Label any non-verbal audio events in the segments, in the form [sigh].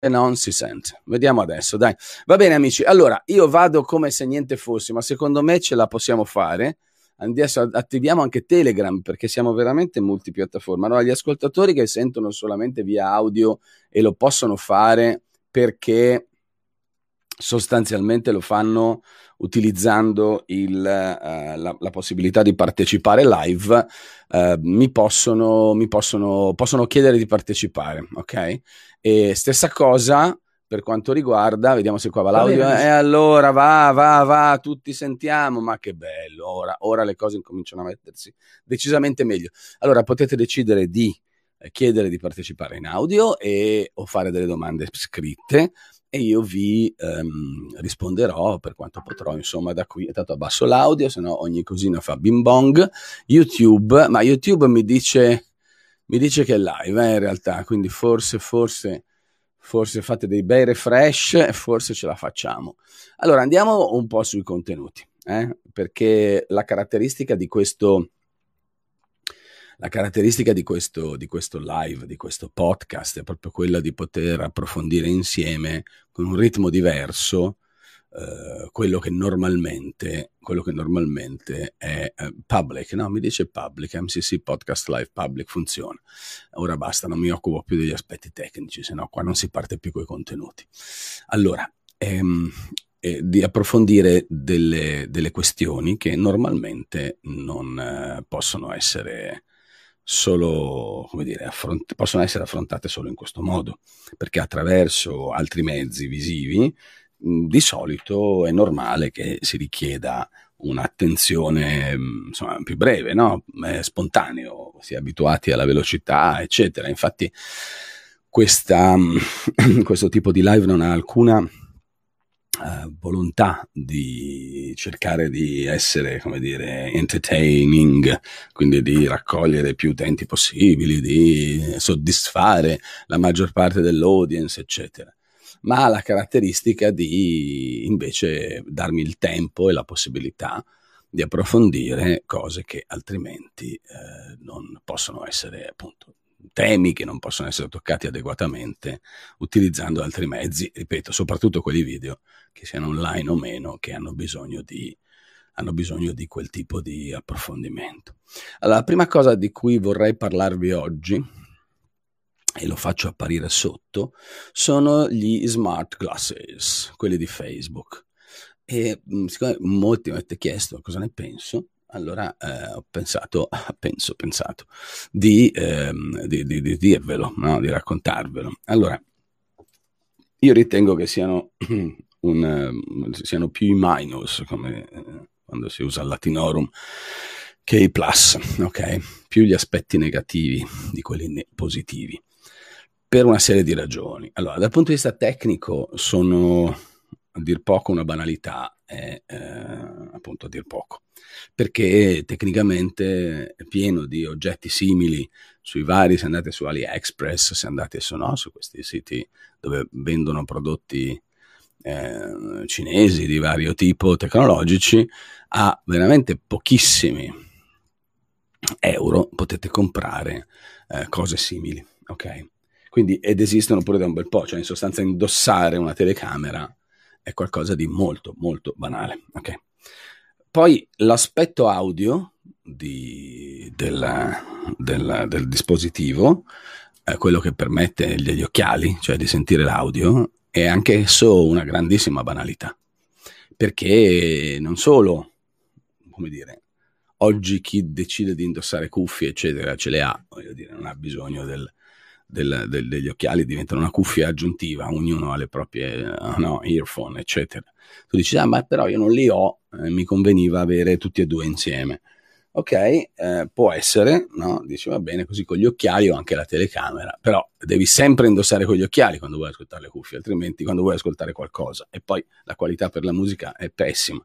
non si sente. Vediamo adesso, dai. Va bene, amici. Allora, io vado come se niente fosse, ma secondo me ce la possiamo fare. Adesso attiviamo anche Telegram perché siamo veramente multipiattaforma. Allora, gli ascoltatori che sentono solamente via audio e lo possono fare perché sostanzialmente lo fanno utilizzando il, uh, la, la, possibilità di partecipare live, uh, mi, possono, mi possono, possono chiedere di partecipare, ok? E stessa cosa per quanto riguarda, vediamo se qua va l'audio, e eh, allora va, va, va, tutti sentiamo, ma che bello, ora, ora le cose incominciano a mettersi decisamente meglio. Allora potete decidere di chiedere di partecipare in audio e, o fare delle domande scritte e io vi ehm, risponderò per quanto potrò, insomma, da qui. Tanto abbasso l'audio, se no ogni cosina fa bing bong. YouTube, ma YouTube mi dice, mi dice che è live eh, in realtà, quindi forse, forse, forse fate dei bei refresh e forse ce la facciamo. Allora andiamo un po' sui contenuti, eh, perché la caratteristica di questo la caratteristica di questo, di questo live, di questo podcast, è proprio quella di poter approfondire insieme con un ritmo diverso Uh, quello, che normalmente, quello che normalmente è uh, public, no, mi dice public, MCC Podcast Live Public funziona. Ora basta, non mi occupo più degli aspetti tecnici, se no qua non si parte più con i contenuti. Allora, ehm, eh, di approfondire delle, delle, questioni che normalmente non eh, possono essere solo, come dire, affront- possono essere affrontate solo in questo modo, perché attraverso altri mezzi visivi di solito è normale che si richieda un'attenzione insomma, più breve, no? Spontaneo, si è abituati alla velocità, eccetera. Infatti questa, [clears throat] questo tipo di live non ha alcuna uh, volontà di cercare di essere, come dire, entertaining, quindi di raccogliere più utenti possibili, di soddisfare la maggior parte dell'audience, eccetera ma ha la caratteristica di invece darmi il tempo e la possibilità di approfondire cose che altrimenti eh, non possono essere appunto temi che non possono essere toccati adeguatamente utilizzando altri mezzi, ripeto, soprattutto quelli video, che siano online o meno, che hanno bisogno di, hanno bisogno di quel tipo di approfondimento. Allora, la prima cosa di cui vorrei parlarvi oggi, e lo faccio apparire sotto, sono gli smart glasses, quelli di Facebook. E mm, siccome molti mi avete chiesto cosa ne penso, allora eh, ho pensato, [laughs] penso, pensato di, ehm, di, di, di dirvelo, no? di raccontarvelo. Allora, io ritengo che siano, [clears throat] un, siano più i minus, come eh, quando si usa il latinorum, che i plus, ok? Più gli aspetti negativi di quelli ne- positivi, per una serie di ragioni. Allora, dal punto di vista tecnico sono a dir poco una banalità, è eh, appunto a dir poco perché tecnicamente è pieno di oggetti simili sui vari, se andate su AliExpress, se andate su, no, su questi siti dove vendono prodotti eh, cinesi di vario tipo tecnologici, a veramente pochissimi euro potete comprare eh, cose simili, ok? Quindi, ed esistono pure da un bel po', cioè in sostanza indossare una telecamera è qualcosa di molto, molto banale, ok? Poi l'aspetto audio di, del, del, del, dispositivo, eh, quello che permette degli occhiali, cioè di sentire l'audio, è anch'esso una grandissima banalità. Perché non solo, come dire, oggi chi decide di indossare cuffie, eccetera, ce le ha, voglio dire, non ha bisogno del, del, del, degli occhiali, diventano una cuffia aggiuntiva, ognuno ha le proprie no, earphone, eccetera. Tu dici, ah, ma però io non li ho, eh, mi conveniva avere tutti e due insieme. Ok, eh, può essere, no? Dici va bene, così con gli occhiali ho anche la telecamera, però devi sempre indossare con gli occhiali quando vuoi ascoltare le cuffie, altrimenti quando vuoi ascoltare qualcosa. E poi la qualità per la musica è pessima.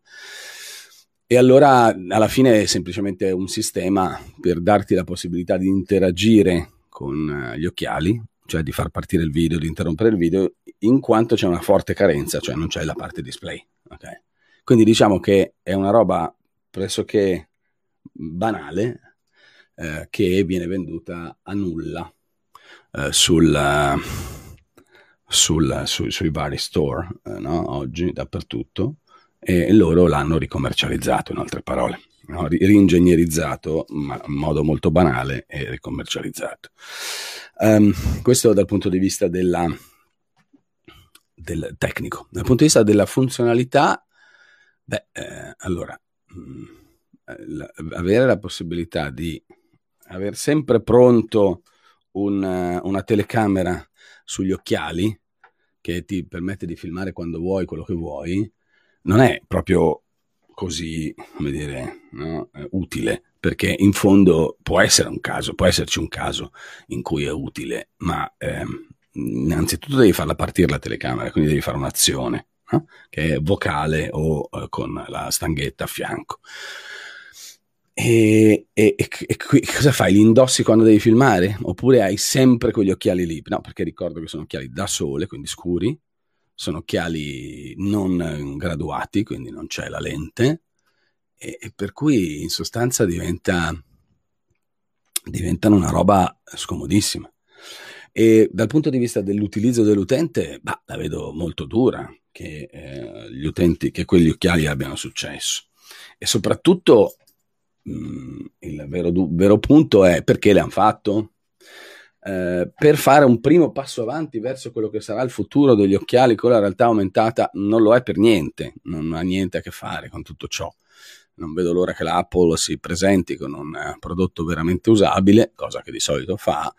E allora alla fine è semplicemente un sistema per darti la possibilità di interagire con eh, gli occhiali, cioè di far partire il video, di interrompere il video, in quanto c'è una forte carenza, cioè non c'è la parte display. Okay? Quindi diciamo che è una roba pressoché banale eh, che viene venduta a nulla eh, sul, sul, su, sui vari store eh, no? oggi dappertutto e loro l'hanno ricommercializzato in altre parole no? ringegnerizzato ma in modo molto banale e ricommercializzato um, questo dal punto di vista della, del tecnico dal punto di vista della funzionalità beh eh, allora mh, mm, la, avere la possibilità di avere sempre pronto un, una telecamera sugli occhiali che ti permette di filmare quando vuoi quello che vuoi, non è proprio così, come dire, no? utile, perché in fondo può essere un caso, può esserci un caso in cui è utile, ma ehm, innanzitutto devi farla partire la telecamera, quindi devi fare un'azione, no? che è vocale o eh, con la stanghetta a fianco. E, e, e, e, cosa fai? Li indossi quando devi filmare? Oppure hai sempre quegli occhiali lì? No, perché ricordo che sono occhiali da sole, quindi scuri, sono occhiali non graduati, quindi non c'è la lente, e, per cui in sostanza diventa, diventano una roba scomodissima. E dal punto di vista dell'utilizzo dell'utente, bah, la vedo molto dura che eh, gli utenti, che quegli occhiali abbiano successo. E soprattutto Mm, il vero, vero, punto è perché le hanno fatto? Eh, per fare un primo passo avanti verso quello che sarà il futuro degli occhiali con la realtà aumentata non lo è per niente, non ha niente a che fare con tutto ciò. Non vedo l'ora che l'Apple si presenti con un prodotto veramente usabile, cosa che di solito fa,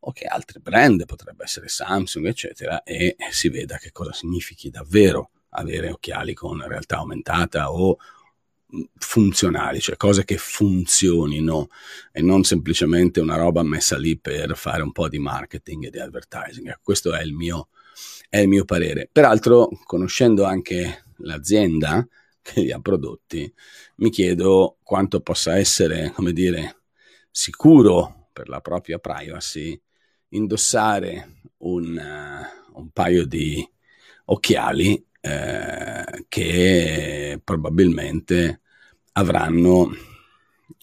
o che altri brand, potrebbe essere Samsung, eccetera, e si veda che cosa significhi davvero avere occhiali con realtà aumentata o funzionali, cioè cose che funzionino e non semplicemente una roba messa lì per fare un po' di marketing e di advertising. Ecco, questo è il mio, è il mio parere. Peraltro, conoscendo anche l'azienda che li ha prodotti, mi chiedo quanto possa essere, come dire, sicuro per la propria privacy indossare un, uh, un paio di occhiali eh, che probabilmente avranno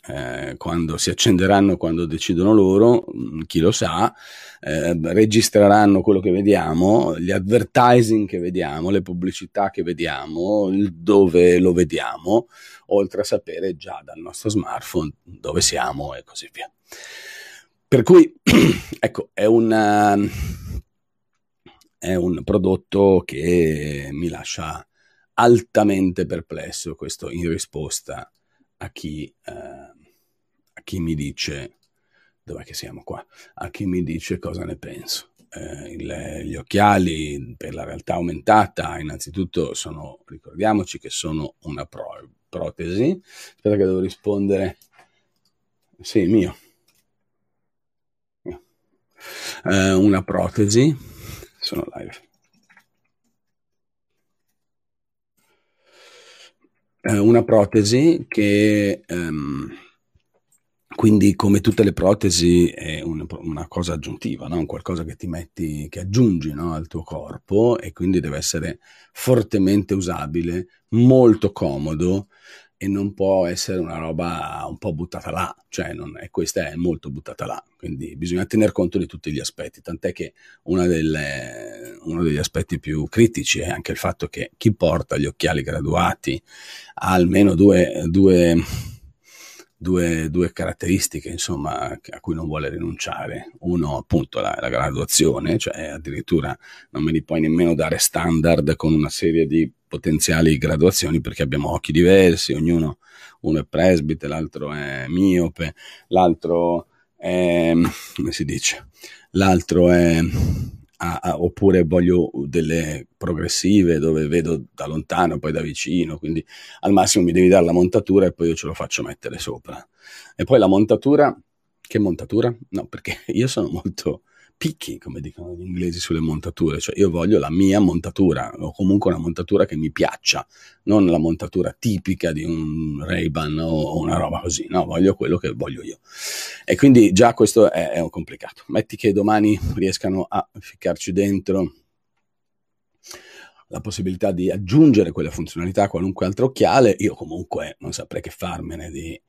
eh, quando si accenderanno quando decidono loro, mm, chi lo sa, eh, registreranno quello che vediamo, gli advertising che vediamo, le pubblicità che vediamo, dove lo vediamo, oltre a sapere già dal nostro smartphone dove siamo e così via. Per cui, [clears throat] ecco, è una, è un prodotto che mi lascia altamente perplesso, questo in risposta a chi, eh, a chi mi dice, dov'è che siamo qua, a chi mi dice cosa ne penso. Eh, il, gli occhiali per la realtà aumentata, innanzitutto sono, ricordiamoci che sono una pro, protesi. Aspetta che devo rispondere. Sì, mio. Eh, una protesi, sono live. eh, una protesi che ehm, quindi come tutte le protesi è un, una cosa aggiuntiva, no? qualcosa che ti metti, che aggiungi no? al tuo corpo e quindi deve essere fortemente usabile, molto comodo e non può essere una roba un po' buttata là, cioè non, e questa è molto buttata là, quindi bisogna tener conto di tutti gli aspetti, tant'è che delle, uno degli aspetti più critici è anche il fatto che chi porta gli occhiali graduati ha almeno due, due due, due, caratteristiche insomma, a cui non vuole rinunciare. Uno appunto la, la, graduazione, cioè addirittura non me li puoi nemmeno dare standard con una serie di potenziali graduazioni perché abbiamo occhi diversi, ognuno, uno è presbite, l'altro è miope, l'altro è, come si dice, l'altro è a, a, oppure voglio delle progressive dove vedo da lontano, poi da vicino, quindi al massimo mi devi dare la montatura e poi io ce lo faccio mettere sopra. E poi la montatura, che montatura? No, perché [laughs] io sono molto picchi, come dicono gli inglesi sulle montature, cioè io voglio la mia montatura o comunque una montatura che mi piaccia, non la montatura tipica di un Ray-Ban o una roba così, no, voglio quello che voglio io. E quindi già questo è, è complicato. Metti che domani riescano a ficcarci dentro la possibilità di aggiungere quelle funzionalità a qualunque altro occhiale, io comunque non saprei che farmene di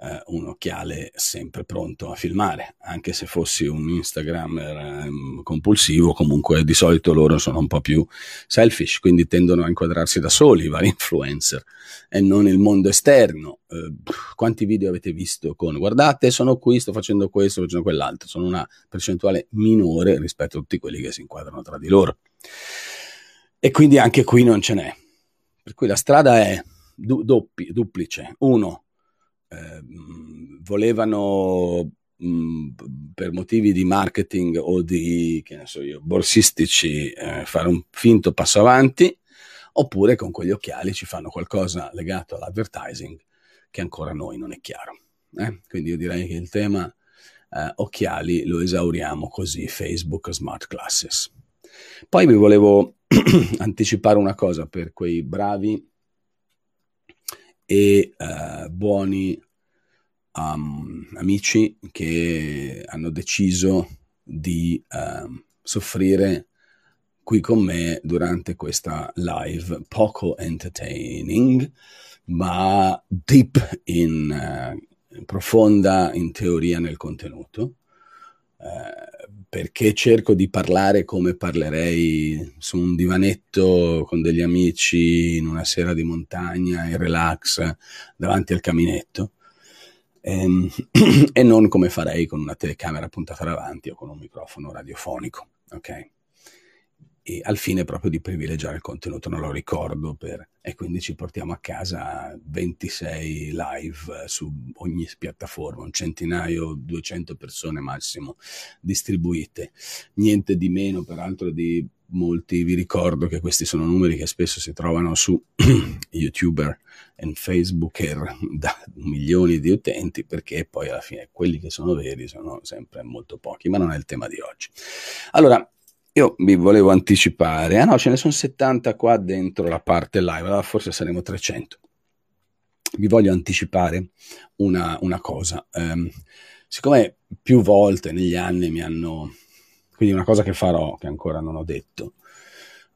eh, un occhiale sempre pronto a filmare, anche se fossi un Instagrammer eh, compulsivo, comunque di solito loro sono un po' più selfish, quindi tendono a inquadrarsi da soli, i vari influencer, e non il mondo esterno. Eh, quanti video avete visto con guardate, sono qui, sto facendo questo, sto facendo quell'altro, sono una percentuale minore rispetto a tutti quelli che si inquadrano tra di loro. E quindi anche qui non ce n'è. Per cui la strada è du- doppi, duplice. Uno, eh, volevano mh, per motivi di marketing o di, che ne so io, borsistici eh, fare un finto passo avanti, oppure con quegli occhiali ci fanno qualcosa legato all'advertising che ancora a noi non è chiaro. Eh? Quindi io direi che il tema eh, occhiali lo esauriamo così, Facebook Smart Classes. Poi vi volevo [clears throat] anticipare una cosa per quei bravi e uh, buoni um, amici che hanno deciso di uh, soffrire qui con me durante questa live. Poco entertaining ma deep in uh, profonda in teoria nel contenuto. Eh, perché cerco di parlare come parlerei su un divanetto con degli amici in una sera di montagna, in relax, davanti al caminetto, ehm, [clears throat] e non come farei con una telecamera puntata davanti o con un microfono radiofonico. Ok? Al fine proprio di privilegiare il contenuto, non lo ricordo, per, e quindi ci portiamo a casa 26 live su ogni piattaforma, un centinaio, 200 persone massimo distribuite, niente di meno peraltro di molti, vi ricordo che questi sono numeri che spesso si trovano su [clears throat] youtuber e facebooker da milioni di utenti perché poi alla fine quelli che sono veri sono sempre molto pochi, ma non è il tema di oggi. Allora, io vi volevo anticipare, ah no, ce ne sono 70 qua dentro la parte live, allora forse saremo 300. Vi voglio anticipare una, una cosa. Um, siccome più volte negli anni mi hanno, quindi una cosa che farò, che ancora non ho detto,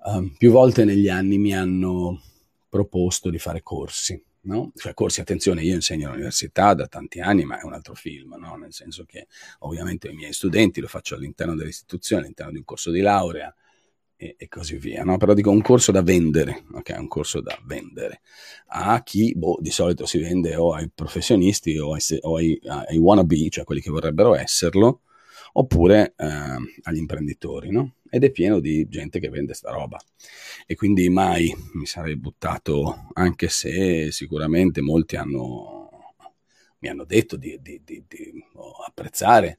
um, più volte negli anni mi hanno proposto di fare corsi no? Cioè, corsi, attenzione, io insegno all'università da tanti anni, ma è un altro film, no? Nel senso che ovviamente i miei studenti lo faccio all'interno dell'istituzione, all'interno di un corso di laurea e, e così via, no? Però dico un corso da vendere, ok? Un corso da vendere a chi, boh, di solito si vende o ai professionisti o ai, o ai, ai wannabe, cioè quelli che vorrebbero esserlo, oppure eh, agli imprenditori, no? Ed è pieno di gente che vende sta roba. E quindi mai mi sarei buttato, anche se sicuramente molti hanno, mi hanno detto di, di, di, di apprezzare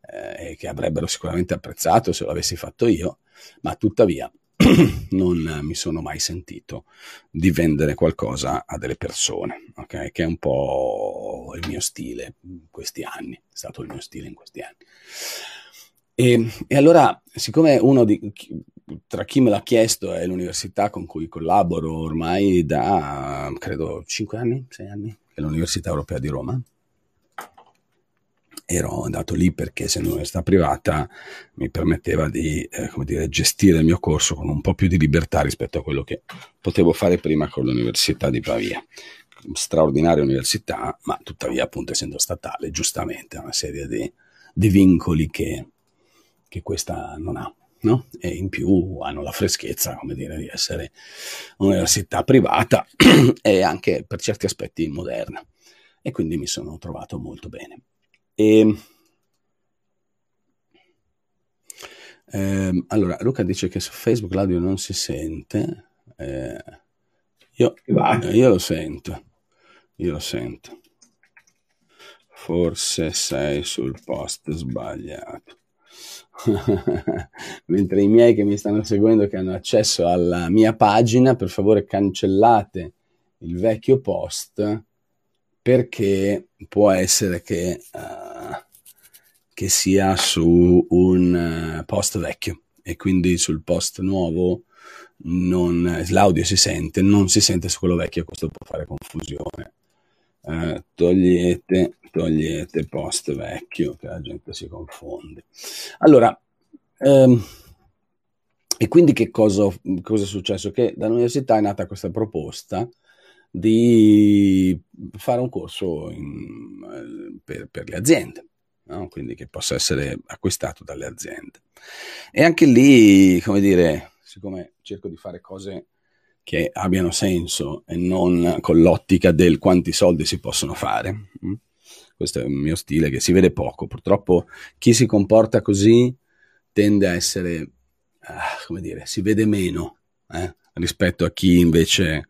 eh, e che avrebbero sicuramente apprezzato se lo avessi fatto io, ma tuttavia [clears throat] non mi sono mai sentito di vendere qualcosa a delle persone, ok? Che è un po' il mio stile in questi anni, è stato il mio stile in questi anni. E, e allora, siccome uno di, tra chi me l'ha chiesto è l'università con cui collaboro ormai da, credo, 5 anni, 6 anni, che è l'Università Europea di Roma, ero andato lì perché essendo un'università privata mi permetteva di eh, dire, gestire il mio corso con un po' più di libertà rispetto a quello che potevo fare prima con l'Università di Pavia. Straordinaria università, ma tuttavia appunto essendo statale, giustamente una serie di, di vincoli che, che questa non ha. No? E in più hanno la freschezza, come dire, di essere un'università privata [clears throat] e anche per certi aspetti moderna. E quindi mi sono trovato molto bene. E, ehm, allora, Luca dice che su Facebook l'audio non si sente. Eh, io, io lo sento. Io lo sento. Forse sei sul post sbagliato. [laughs] Mentre i miei che mi stanno seguendo, che hanno accesso alla mia pagina, per favore cancellate il vecchio post perché può essere che, uh, che sia su un uh, post vecchio e quindi sul post nuovo non, l'audio si sente, non si sente su quello vecchio, questo può fare confusione. Uh, togliete, togliete post vecchio che la gente si confonde. Allora, um, e quindi che cosa, cosa, è successo? Che dall'università è nata questa proposta di fare un corso in, per, per, le aziende, no? quindi che possa essere acquistato dalle aziende. E anche lì, come dire, siccome cerco di fare cose che abbiano senso e non con l'ottica del quanti soldi si possono fare. Mm? Questo è un mio stile che si vede poco. Purtroppo chi si comporta così tende a essere, ah, come dire, si vede meno eh, rispetto a chi invece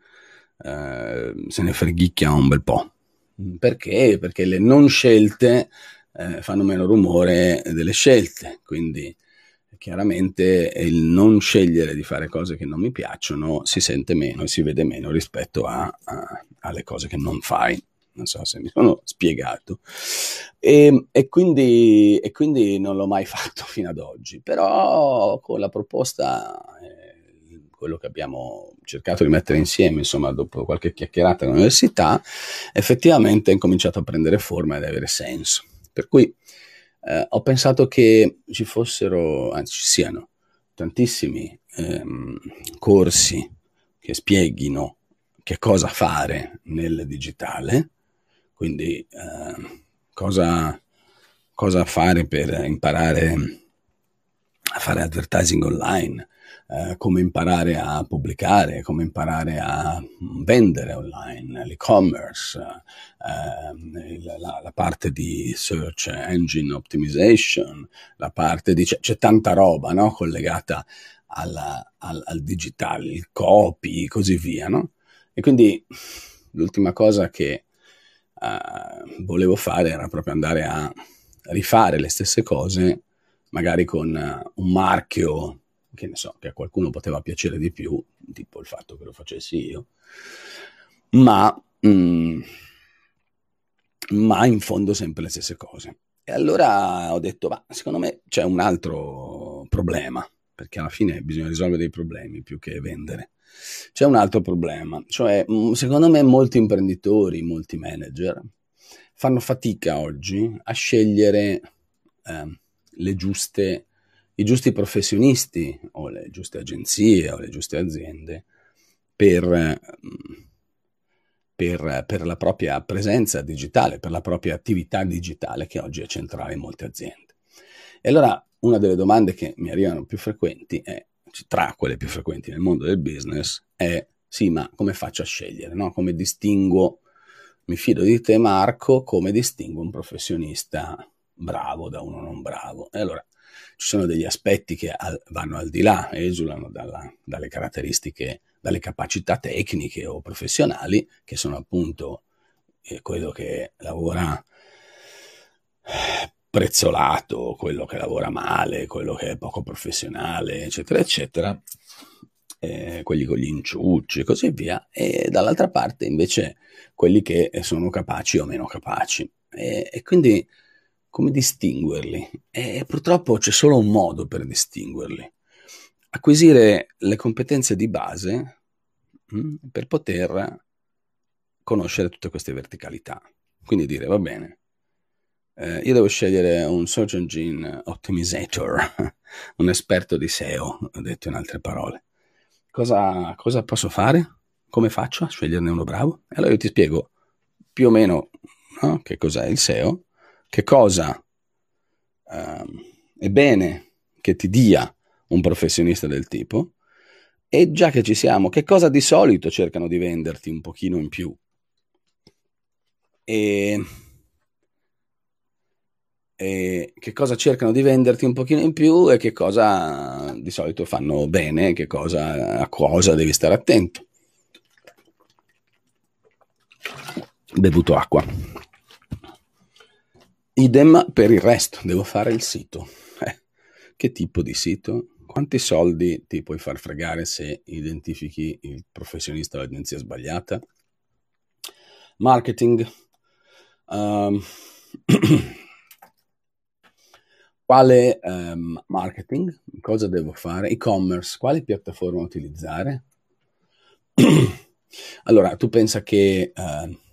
eh, se ne freghicchia un bel po'. Perché? Perché le non scelte eh, fanno meno rumore delle scelte, quindi chiaramente il non scegliere di fare cose che non mi piacciono si sente meno e si vede meno rispetto a, a, alle cose che non fai. Non so se mi sono spiegato. E, e, quindi, e quindi non l'ho mai [laughs] fatto fino ad oggi, però con la proposta, eh, quello che abbiamo cercato di mettere insieme, insomma, dopo qualche chiacchierata all'università, effettivamente è incominciato a prendere forma ed avere senso. Per cui eh, ho pensato che ci fossero, anzi ci siano, tantissimi ehm, corsi che spieghino che cosa fare nel digitale, quindi eh, cosa, cosa fare per imparare a fare advertising online, eh, come imparare a pubblicare, come imparare a vendere online, l'e-commerce, eh, la, la, parte di search engine optimization, la parte di... c'è, c'è tanta roba no? collegata alla, al, al, digitale, il copy, così via. No? E quindi l'ultima cosa che uh, volevo fare era proprio andare a rifare le stesse cose, magari con un marchio che ne so, che a qualcuno poteva piacere di più, tipo il fatto che lo facessi io, ma, mm, ma in fondo sempre le stesse cose. E allora ho detto, ma secondo me c'è un altro problema, perché alla fine bisogna risolvere dei problemi più che vendere. C'è un altro problema, cioè mm, secondo me molti imprenditori, molti manager fanno fatica oggi a scegliere eh, le giuste i giusti professionisti o le giuste agenzie o le giuste aziende per, per, per, la propria presenza digitale, per la propria attività digitale che oggi è centrale in molte aziende. E allora una delle domande che mi arrivano più frequenti è, tra quelle più frequenti nel mondo del business, è sì, ma come faccio a scegliere? No? Come distinguo, mi fido di te Marco, come distingo un professionista bravo da uno non bravo? E allora ci sono degli aspetti che al, vanno al di là, esulano dalla, dalle caratteristiche, dalle capacità tecniche o professionali, che sono appunto eh, quello che lavora prezzolato, quello che lavora male, quello che è poco professionale, eccetera, eccetera, eh, quelli con gli inciucci e così via, e dall'altra parte invece quelli che sono capaci o meno capaci. E, e quindi come distinguerli? E purtroppo c'è solo un modo per distinguerli. Acquisire le competenze di base mh, mm, per poter conoscere tutte queste verticalità. Quindi dire, va bene, eh, io devo scegliere un search engine optimizator, [laughs] un esperto di SEO, ho detto in altre parole. Cosa, cosa posso fare? Come faccio a sceglierne uno bravo? E allora io ti spiego più o meno no, che cos'è il SEO, che cosa uh, è bene che ti dia un professionista del tipo e già che ci siamo, che cosa di solito cercano di venderti un pochino in più. E, e che cosa cercano di venderti un pochino in più e che cosa di solito fanno bene, che cosa, a cosa devi stare attento. Bevuto acqua. Idem per il resto, devo fare il sito. Eh, che tipo di sito? Quanti soldi ti puoi far fregare se identifichi il professionista o l'agenzia sbagliata? Marketing. Um, [coughs] quale um, marketing? Cosa devo fare? E-commerce. Quali piattaforme utilizzare? [coughs] allora, tu pensa che... Uh,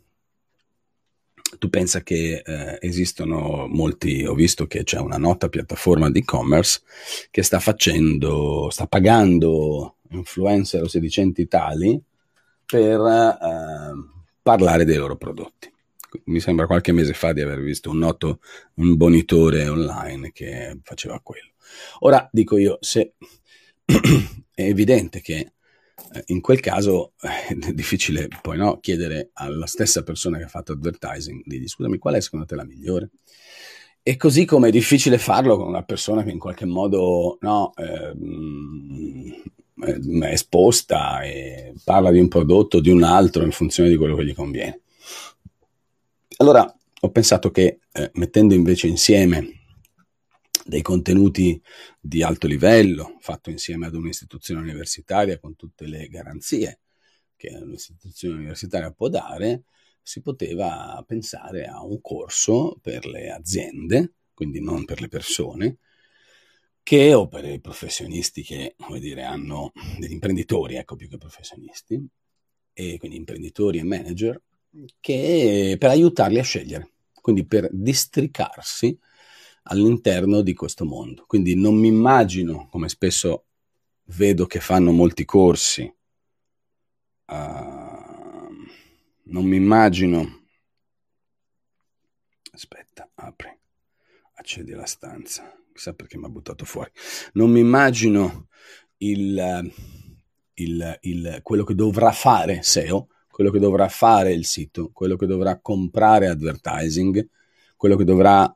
tu pensa che eh, esistono molti, ho visto che c'è una nota piattaforma di e-commerce che sta facendo, sta pagando influencer o sedicenti tali per eh, parlare dei loro prodotti. Mi sembra qualche mese fa di aver visto un noto, un bonitore online che faceva quello. Ora dico io, se [clears throat] è evidente che in quel caso eh, è [laughs] difficile poi no, chiedere alla stessa persona che ha fatto advertising di scusami qual è secondo te la migliore? E così come è difficile farlo con una persona che in qualche modo no, ehm, è esposta e parla di un prodotto o di un altro in funzione di quello che gli conviene. Allora ho pensato che eh, mettendo invece insieme dei contenuti di alto livello, fatto insieme ad un'istituzione universitaria con tutte le garanzie che un'istituzione universitaria può dare, si poteva pensare a un corso per le aziende, quindi non per le persone, che o per i professionisti che, come dire, hanno degli imprenditori, ecco più che professionisti, e quindi imprenditori e manager, che per aiutarli a scegliere, quindi per districarsi all'interno di questo mondo. Quindi non mi immagino, come spesso vedo che fanno molti corsi, uh, non mi immagino, aspetta, apri, accedi alla stanza, chissà perché mi ha buttato fuori, non mi immagino il, il, il, quello che dovrà fare SEO, quello che dovrà fare il sito, quello che dovrà comprare advertising, quello che dovrà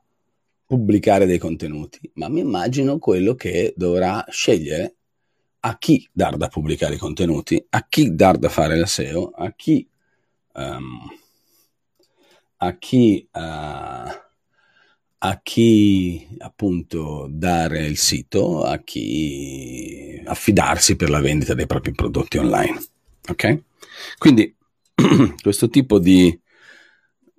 pubblicare dei contenuti, ma mi immagino quello che dovrà scegliere a chi dar da pubblicare i contenuti, a chi dar da fare la SEO, a chi, um, a chi, uh, a chi appunto dare il sito, a chi affidarsi per la vendita dei propri prodotti online. Ok? Quindi [clears throat] questo tipo di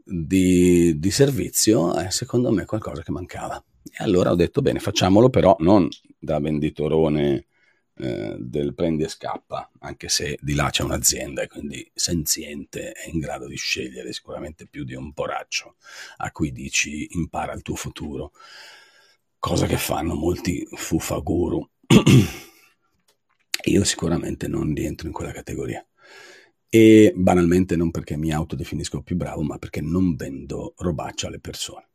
di, di servizio è secondo me qualcosa che mancava. E allora ho detto bene, facciamolo però non da venditorone eh, del prendi e scappa, anche se di là c'è un'azienda e quindi senziente è in grado di scegliere sicuramente più di un poraccio a cui dici impara il tuo futuro, cosa che fanno molti fufaguru. [clears throat] Io sicuramente non rientro in quella categoria e banalmente non perché mi autodefinisco più bravo, ma perché non vendo robaccia alle persone.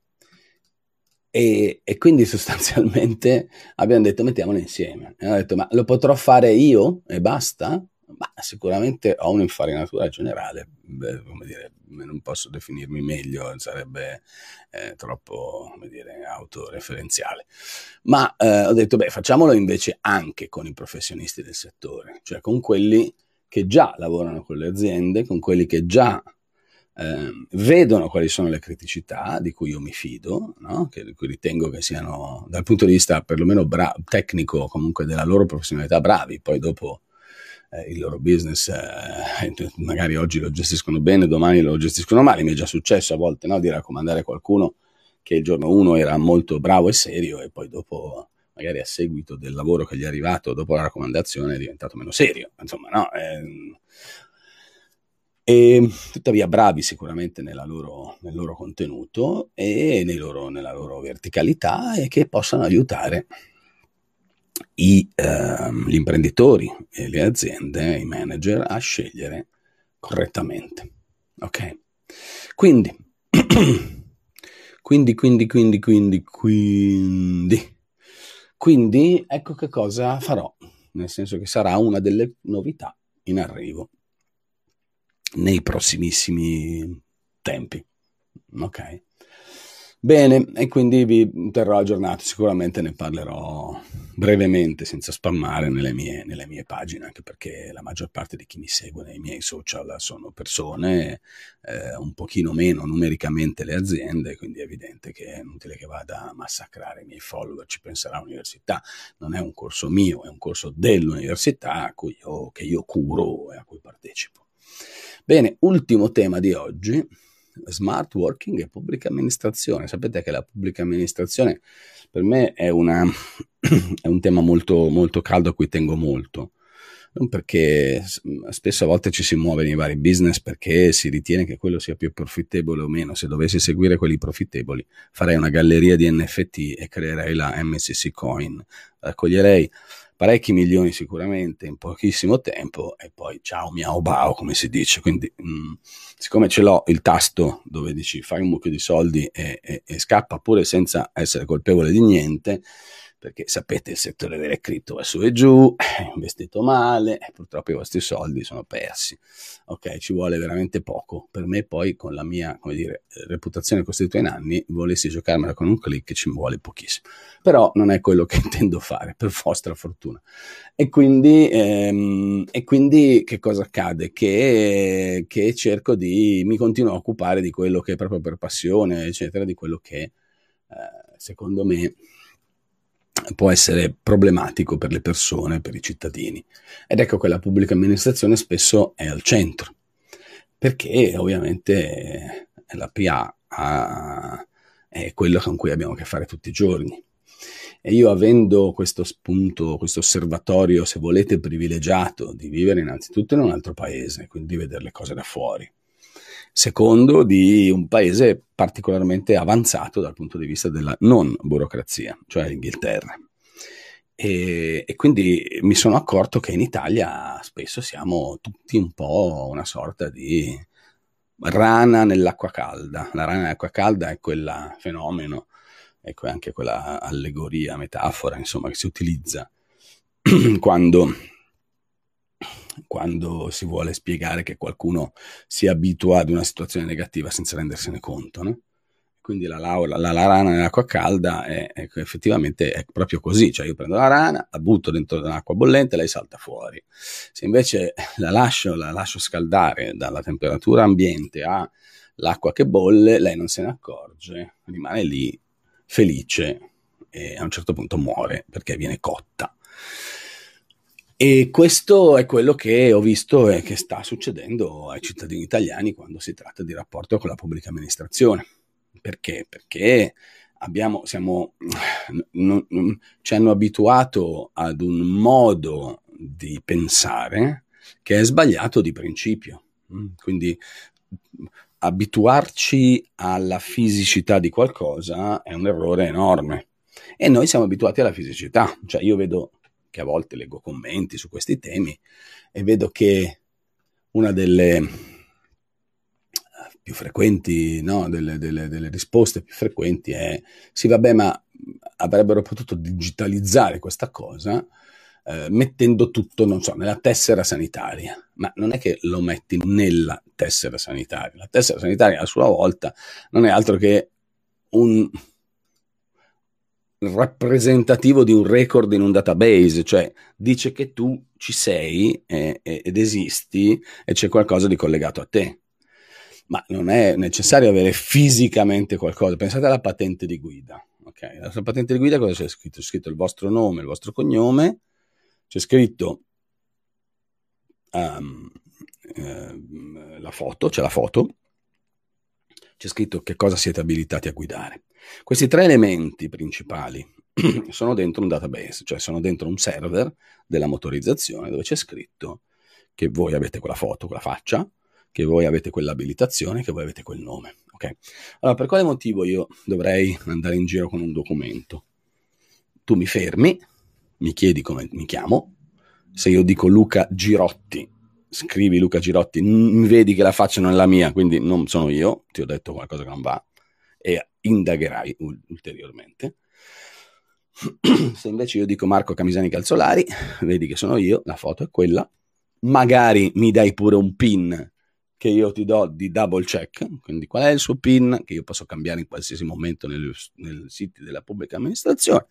E, e, quindi sostanzialmente [laughs] abbiamo detto mettiamolo insieme. E ho detto ma lo potrò fare io e basta? Ma sicuramente ho un'infarinatura generale, beh, come dire, non posso definirmi meglio, sarebbe eh, troppo, come dire, autoreferenziale. Ma eh, ho detto, beh, facciamolo invece anche con i professionisti del settore, cioè con quelli che già lavorano con le aziende, con quelli che già eh, vedono quali sono le criticità di cui io mi fido, no? che, di cui ritengo che siano dal punto di vista perlomeno bra- tecnico, comunque della loro professionalità bravi, poi dopo eh, il loro business eh, [laughs] magari oggi lo gestiscono bene, domani lo gestiscono male, mi è già successo a volte no? di raccomandare qualcuno che il giorno uno era molto bravo e serio e poi dopo magari a seguito del lavoro che gli è arrivato dopo la raccomandazione è diventato meno serio, insomma, no? Eh, e tuttavia bravi sicuramente loro, nel loro contenuto e loro, nella loro verticalità e che possano aiutare i, eh, gli imprenditori e le aziende, i manager a scegliere correttamente. Ok? Quindi, [clears throat] quindi, quindi, quindi, quindi, quindi, quindi ecco che cosa farò, nel senso che sarà una delle novità in arrivo nei prossimissimi tempi. Ok. Bene, e quindi vi terrò aggiornati, sicuramente ne parlerò brevemente, senza spammare nelle mie, nelle mie, pagine, anche perché la maggior parte di chi mi segue nei miei social sono persone, eh, un pochino meno numericamente le aziende, quindi è evidente che è inutile che vada a massacrare i miei follower, ci penserà l'università, non è un corso mio, è un corso dell'università io, che io curo e a cui partecipo. Bene, ultimo tema di oggi smart working e pubblica amministrazione. Sapete che la pubblica amministrazione per me è, una, [clears throat] è un tema molto, molto caldo a cui tengo molto. Non perché spesso a volte ci si muove nei vari business perché si ritiene che quello sia più profittevole o meno. Se dovessi seguire quelli profittevoli, farei una galleria di NFT e creerei la MCC Coin. Raccoglierei parecchi milioni sicuramente in pochissimo tempo e poi ciao miao bao come si dice. Quindi mh, mm, siccome ce l'ho il tasto dove dici fai un mucchio di soldi e, e, e scappa pure senza essere colpevole di niente perché sapete il settore delle cripto va su e giù, investito male purtroppo i vostri soldi sono persi. Ok, ci vuole veramente poco. Per me poi con la mia, come dire, reputazione costruita in anni, volessi giocarmela con un click ci vuole pochissimo. Però non è quello che [laughs] intendo fare, per vostra fortuna. E quindi, ehm, e quindi che cosa accade? Che, che cerco di, mi continuo a occupare di quello che proprio per passione, eccetera, di quello che eh, secondo me può essere problematico per le persone, per i cittadini. Ed ecco che la pubblica amministrazione spesso è al centro, perché ovviamente la PA ha, è quello con cui abbiamo a che fare tutti i giorni. E io avendo questo spunto, questo osservatorio, se volete, privilegiato di vivere innanzitutto in un altro paese, quindi di vedere le cose da fuori, secondo di un paese particolarmente avanzato dal punto di vista della non burocrazia, cioè l'Inghilterra. E, e, quindi mi sono accorto che in Italia spesso siamo tutti un po' una sorta di rana nell'acqua calda. La rana nell'acqua calda è quel fenomeno, ecco anche quella allegoria, metafora, insomma, che si utilizza [clears throat] quando quando si vuole spiegare che qualcuno si abitua ad una situazione negativa senza rendersene conto, no? Quindi la, la, la, la, rana nell'acqua calda è, è, effettivamente è proprio così, cioè io prendo la rana, la butto dentro l'acqua bollente e lei salta fuori. Se invece la lascio, la lascio scaldare dalla temperatura ambiente all'acqua che bolle, lei non se ne accorge, rimane lì felice e a un certo punto muore perché viene cotta. E questo è quello che ho visto e che sta succedendo ai cittadini italiani quando si tratta di rapporto con la pubblica amministrazione. Perché? Perché abbiamo, siamo, non, non, ci hanno abituato ad un modo di pensare che è sbagliato di principio. Quindi abituarci alla fisicità di qualcosa è un errore enorme. E noi siamo abituati alla fisicità. Cioè io vedo che a volte leggo commenti su questi temi e vedo che una delle più frequenti, no, delle, delle, delle risposte più frequenti è sì vabbè ma avrebbero potuto digitalizzare questa cosa eh, mettendo tutto, non so, nella tessera sanitaria, ma non è che lo metti nella tessera sanitaria, la tessera sanitaria a sua volta non è altro che un, rappresentativo di un record in un database, cioè dice che tu ci sei eh, ed esisti e c'è qualcosa di collegato a te. Ma non è necessario avere fisicamente qualcosa. Pensate alla patente di guida. Okay? La patente di guida cosa c'è scritto? C'è scritto il vostro nome, il vostro cognome, c'è scritto um, uh, la foto, c'è la foto, c'è scritto che cosa siete abilitati a guidare. Questi tre elementi principali [clears throat] sono dentro un database, cioè sono dentro un server della motorizzazione dove c'è scritto che voi avete quella foto, quella faccia, che voi avete quell'abilitazione, che voi avete quel nome. Ok? Allora, per quale motivo io dovrei andare in giro con un documento? Tu mi fermi, mi chiedi come mi chiamo, se io dico Luca Girotti, scrivi Luca Girotti, n- vedi che la faccia non è la mia, quindi non sono io, ti ho detto qualcosa che non va, e indagherai ulteriormente. [clears throat] Se invece io dico Marco Camisani Calzolari, vedi che sono io, la foto è quella, magari mi dai pure un pin che io ti do di double check, quindi qual è il suo PIN che io posso cambiare in qualsiasi momento nel, nel sito della pubblica amministrazione,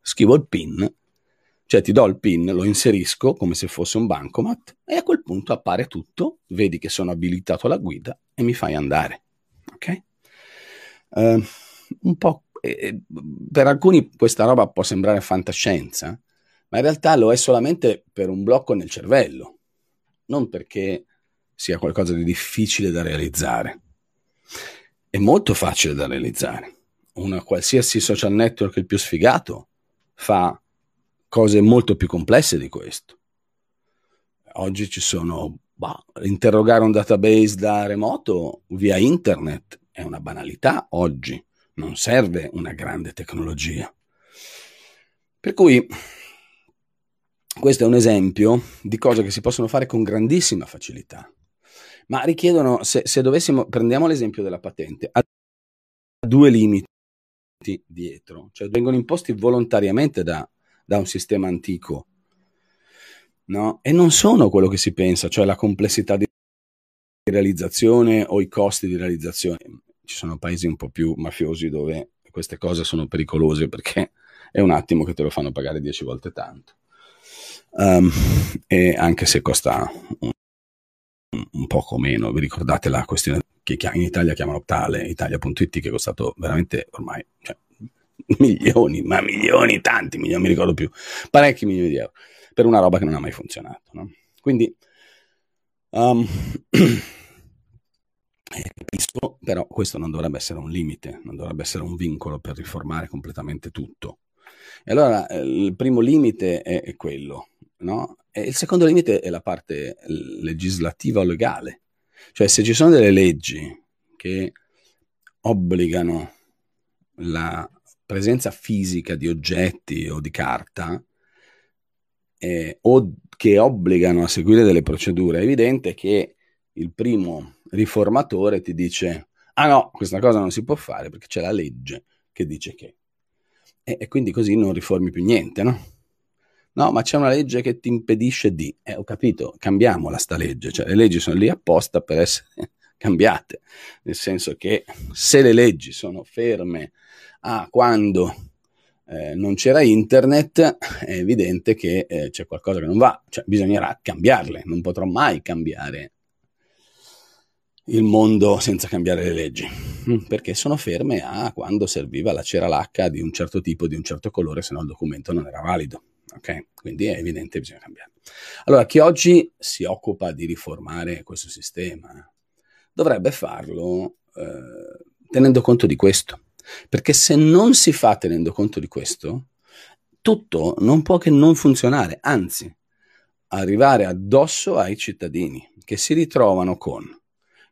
scrivo il PIN, cioè ti do il PIN, lo inserisco come se fosse un bancomat e a quel punto appare tutto, vedi che sono abilitato alla guida e mi fai andare. Ok? Uh, un po' eh, per alcuni questa roba può sembrare fantascienza, ma in realtà lo è solamente per un blocco nel cervello, non perché sia qualcosa di difficile da realizzare. È molto facile da realizzare. Una qualsiasi social network il più sfigato fa cose molto più complesse di questo. Oggi ci sono bah, interrogare un database da remoto via internet è una banalità oggi, non serve una grande tecnologia. Per cui questo è un esempio di cose che si possono fare con grandissima facilità, ma richiedono, se, se dovessimo, prendiamo l'esempio della patente, ha due limiti dietro, cioè vengono imposti volontariamente da, da un sistema antico, no? E non sono quello che si pensa, cioè la complessità di realizzazione o i costi di realizzazione. Ci sono paesi un po' più mafiosi dove queste cose sono pericolose perché è un attimo che te lo fanno pagare dieci volte tanto. Um, e anche se costa un, un, poco meno, vi ricordate la questione che in Italia chiamano Tale, Italia.it, che è costato veramente ormai cioè, milioni, ma milioni, tanti milioni, mi ricordo più, parecchi milioni di euro, per una roba che non ha mai funzionato. No? Quindi um, [clears throat] capisco, però questo non dovrebbe essere un limite, non dovrebbe essere un vincolo per riformare completamente tutto. E allora eh, il primo limite è, è quello, no? E il secondo limite è la parte legislativa o legale. Cioè se ci sono delle leggi che obbligano la presenza fisica di oggetti o di carta eh, o che obbligano a seguire delle procedure, è evidente che il primo riformatore ti dice ah no, questa cosa non si può fare perché c'è la legge che dice che. E, e quindi così non riformi più niente, no? No, ma c'è una legge che ti impedisce di. Eh, ho capito, cambiamola sta legge. Cioè, le leggi sono lì apposta per essere [laughs] cambiate. Nel senso che se le leggi sono ferme a quando eh, non c'era internet, è evidente che eh, c'è qualcosa che non va. Cioè, bisognerà cambiarle. Non potrò mai cambiare il mondo senza cambiare le leggi, perché sono ferme a quando serviva la cera lacca di un certo tipo, di un certo colore, se no il documento non era valido. Ok? Quindi è evidente che bisogna cambiare. Allora, chi oggi si occupa di riformare questo sistema dovrebbe farlo eh, tenendo conto di questo, perché se non si fa tenendo conto di questo, tutto non può che non funzionare, anzi, arrivare addosso ai cittadini che si ritrovano con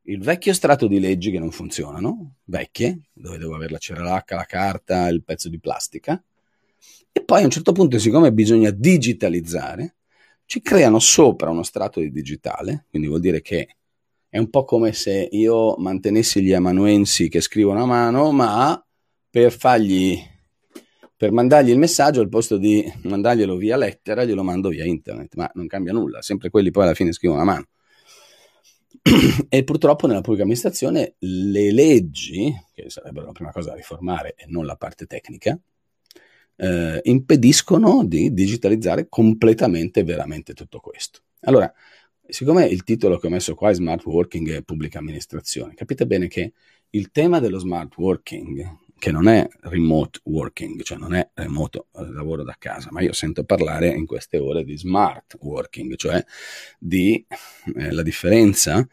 il vecchio strato di leggi che non funzionano, vecchie, dove devo avere la ceralacca, la carta, il pezzo di plastica, e poi a un certo punto, siccome bisogna digitalizzare, ci creano sopra uno strato di digitale, quindi vuol dire che è un po' come se io mantenessi gli amanuensi che scrivono a mano, ma per fargli per mandargli il messaggio al posto di mandarglielo via lettera, glielo mando via internet, ma non cambia nulla, sempre quelli poi alla fine scrivono a mano. [clears throat] e purtroppo nella pubblica amministrazione le leggi, che sarebbero la prima cosa da riformare e non la parte tecnica, eh, impediscono di digitalizzare completamente veramente tutto questo. Allora, siccome il titolo che ho messo qua è Smart Working e Pubblica Amministrazione, capite bene che il tema dello smart working che non è remote working, cioè non è remoto eh, lavoro da casa, ma io sento parlare in queste ore di smart working, cioè di eh, la differenza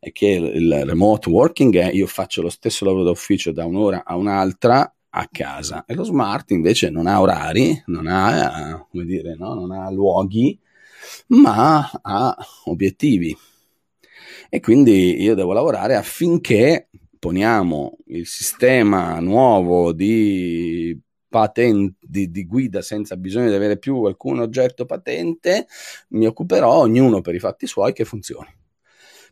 è che il remote working è io faccio lo stesso lavoro d'ufficio da un'ora a un'altra a casa e lo smart invece non ha orari, non ha, come dire, no? non ha luoghi, ma ha obiettivi. E quindi io devo lavorare affinché poniamo il sistema nuovo di patente di, di, guida senza bisogno di avere più alcun oggetto patente, mi occuperò ognuno per i fatti suoi che funzioni.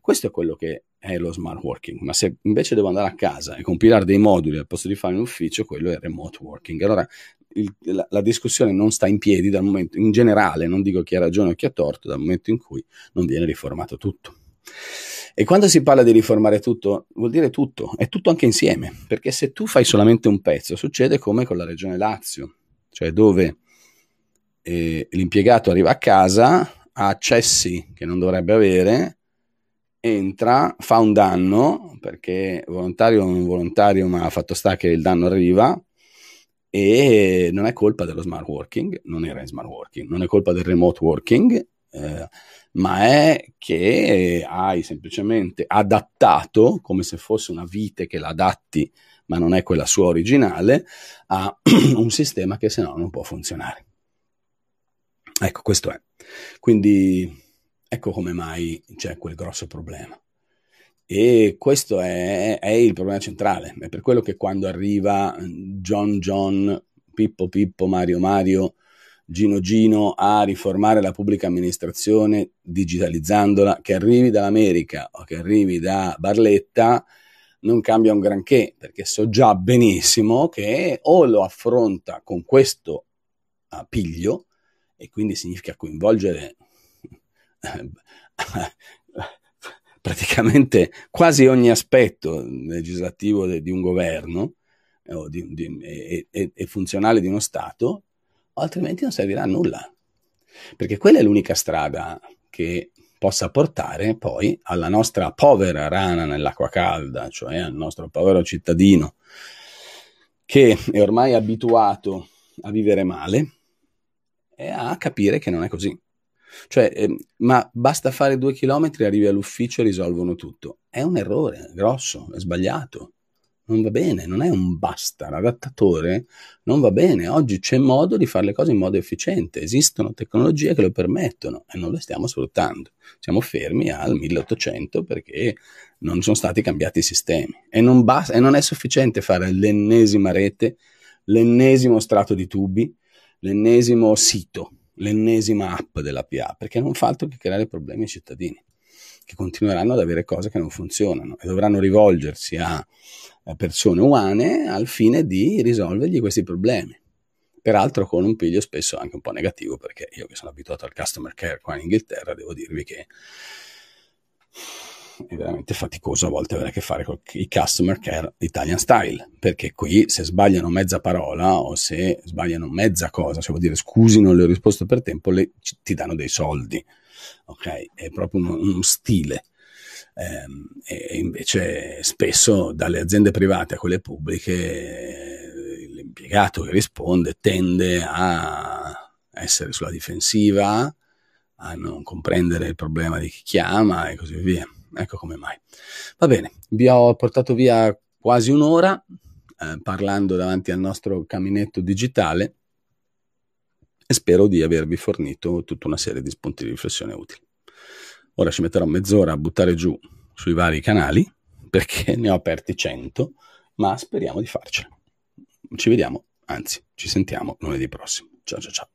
Questo è quello che è lo smart working, ma se invece devo andare a casa e compilare dei moduli al posto di fare in ufficio, quello è remote working. Allora il, la, la, discussione non sta in piedi dal momento, in generale, non dico chi ha ragione o chi ha torto, dal momento in cui non viene riformato tutto. E quando si parla di riformare tutto, vuol dire tutto, è tutto anche insieme, perché se tu fai solamente un pezzo, succede come con la regione Lazio, cioè dove eh, l'impiegato arriva a casa, ha accessi che non dovrebbe avere, entra, fa un danno, perché volontario o non volontario, ma fatto sta che il danno arriva, e non è colpa dello smart working, non era in smart working, non è colpa del remote working, eh, ma è che hai semplicemente adattato, come se fosse una vite che la adatti, ma non è quella sua originale, a [clears throat] un sistema che se no non può funzionare. Ecco, questo è. Quindi ecco come mai c'è quel grosso problema. E questo è, è, il problema centrale. È per quello che quando arriva John John, Pippo Pippo, Mario Mario, Gino Gino a riformare la pubblica amministrazione digitalizzandola, che arrivi dall'America o che arrivi da Barletta, non cambia un granché, perché so già benissimo che o lo affronta con questo uh, piglio, e quindi significa coinvolgere [laughs] praticamente quasi ogni aspetto legislativo di un governo o di, di, e, e, e funzionale di uno Stato, altrimenti non servirà a nulla. Perché quella è l'unica strada che possa portare poi alla nostra povera rana nell'acqua calda, cioè al nostro povero cittadino che è ormai abituato a vivere male e a capire che non è così. Cioè, eh, ma basta fare due chilometri, arrivi all'ufficio e risolvono tutto. È un errore grosso, è sbagliato non va bene, non è un basta, l'adattatore non va bene, oggi c'è modo di fare le cose in modo efficiente, esistono tecnologie che lo permettono e non le stiamo sfruttando, siamo fermi al 1800 perché non sono stati cambiati i sistemi. E non, basta, e non è sufficiente fare l'ennesima rete, l'ennesimo strato di tubi, l'ennesimo sito, l'ennesima app della PA, perché non fa altro che creare problemi ai cittadini che continueranno ad avere cose che non funzionano e dovranno rivolgersi a persone umane al fine di risolvergli questi problemi. Peraltro con un piglio spesso anche un po' negativo, perché io che sono abituato al customer care qua in Inghilterra, devo dirvi che è veramente faticoso a volte avere a che fare con i customer care Italian style, perché qui se sbagliano mezza parola o se sbagliano mezza cosa, se vuol dire scusi non le ho risposto per tempo, le, ti danno dei soldi, ok? È proprio uno, uno stile eh, e invece spesso dalle aziende private a quelle pubbliche l'impiegato che risponde tende a essere sulla difensiva, a non comprendere il problema di chi chiama e così via. Ecco come mai. Va bene, vi ho portato via quasi un'ora eh, parlando davanti al nostro caminetto digitale e spero di avervi fornito tutta una serie di spunti di riflessione utili. Ora ci metterò mezz'ora a buttare giù sui vari canali perché [laughs] ne ho aperti 100, ma speriamo di farcela. Ci vediamo, anzi, ci sentiamo lunedì prossimo. Ciao ciao ciao.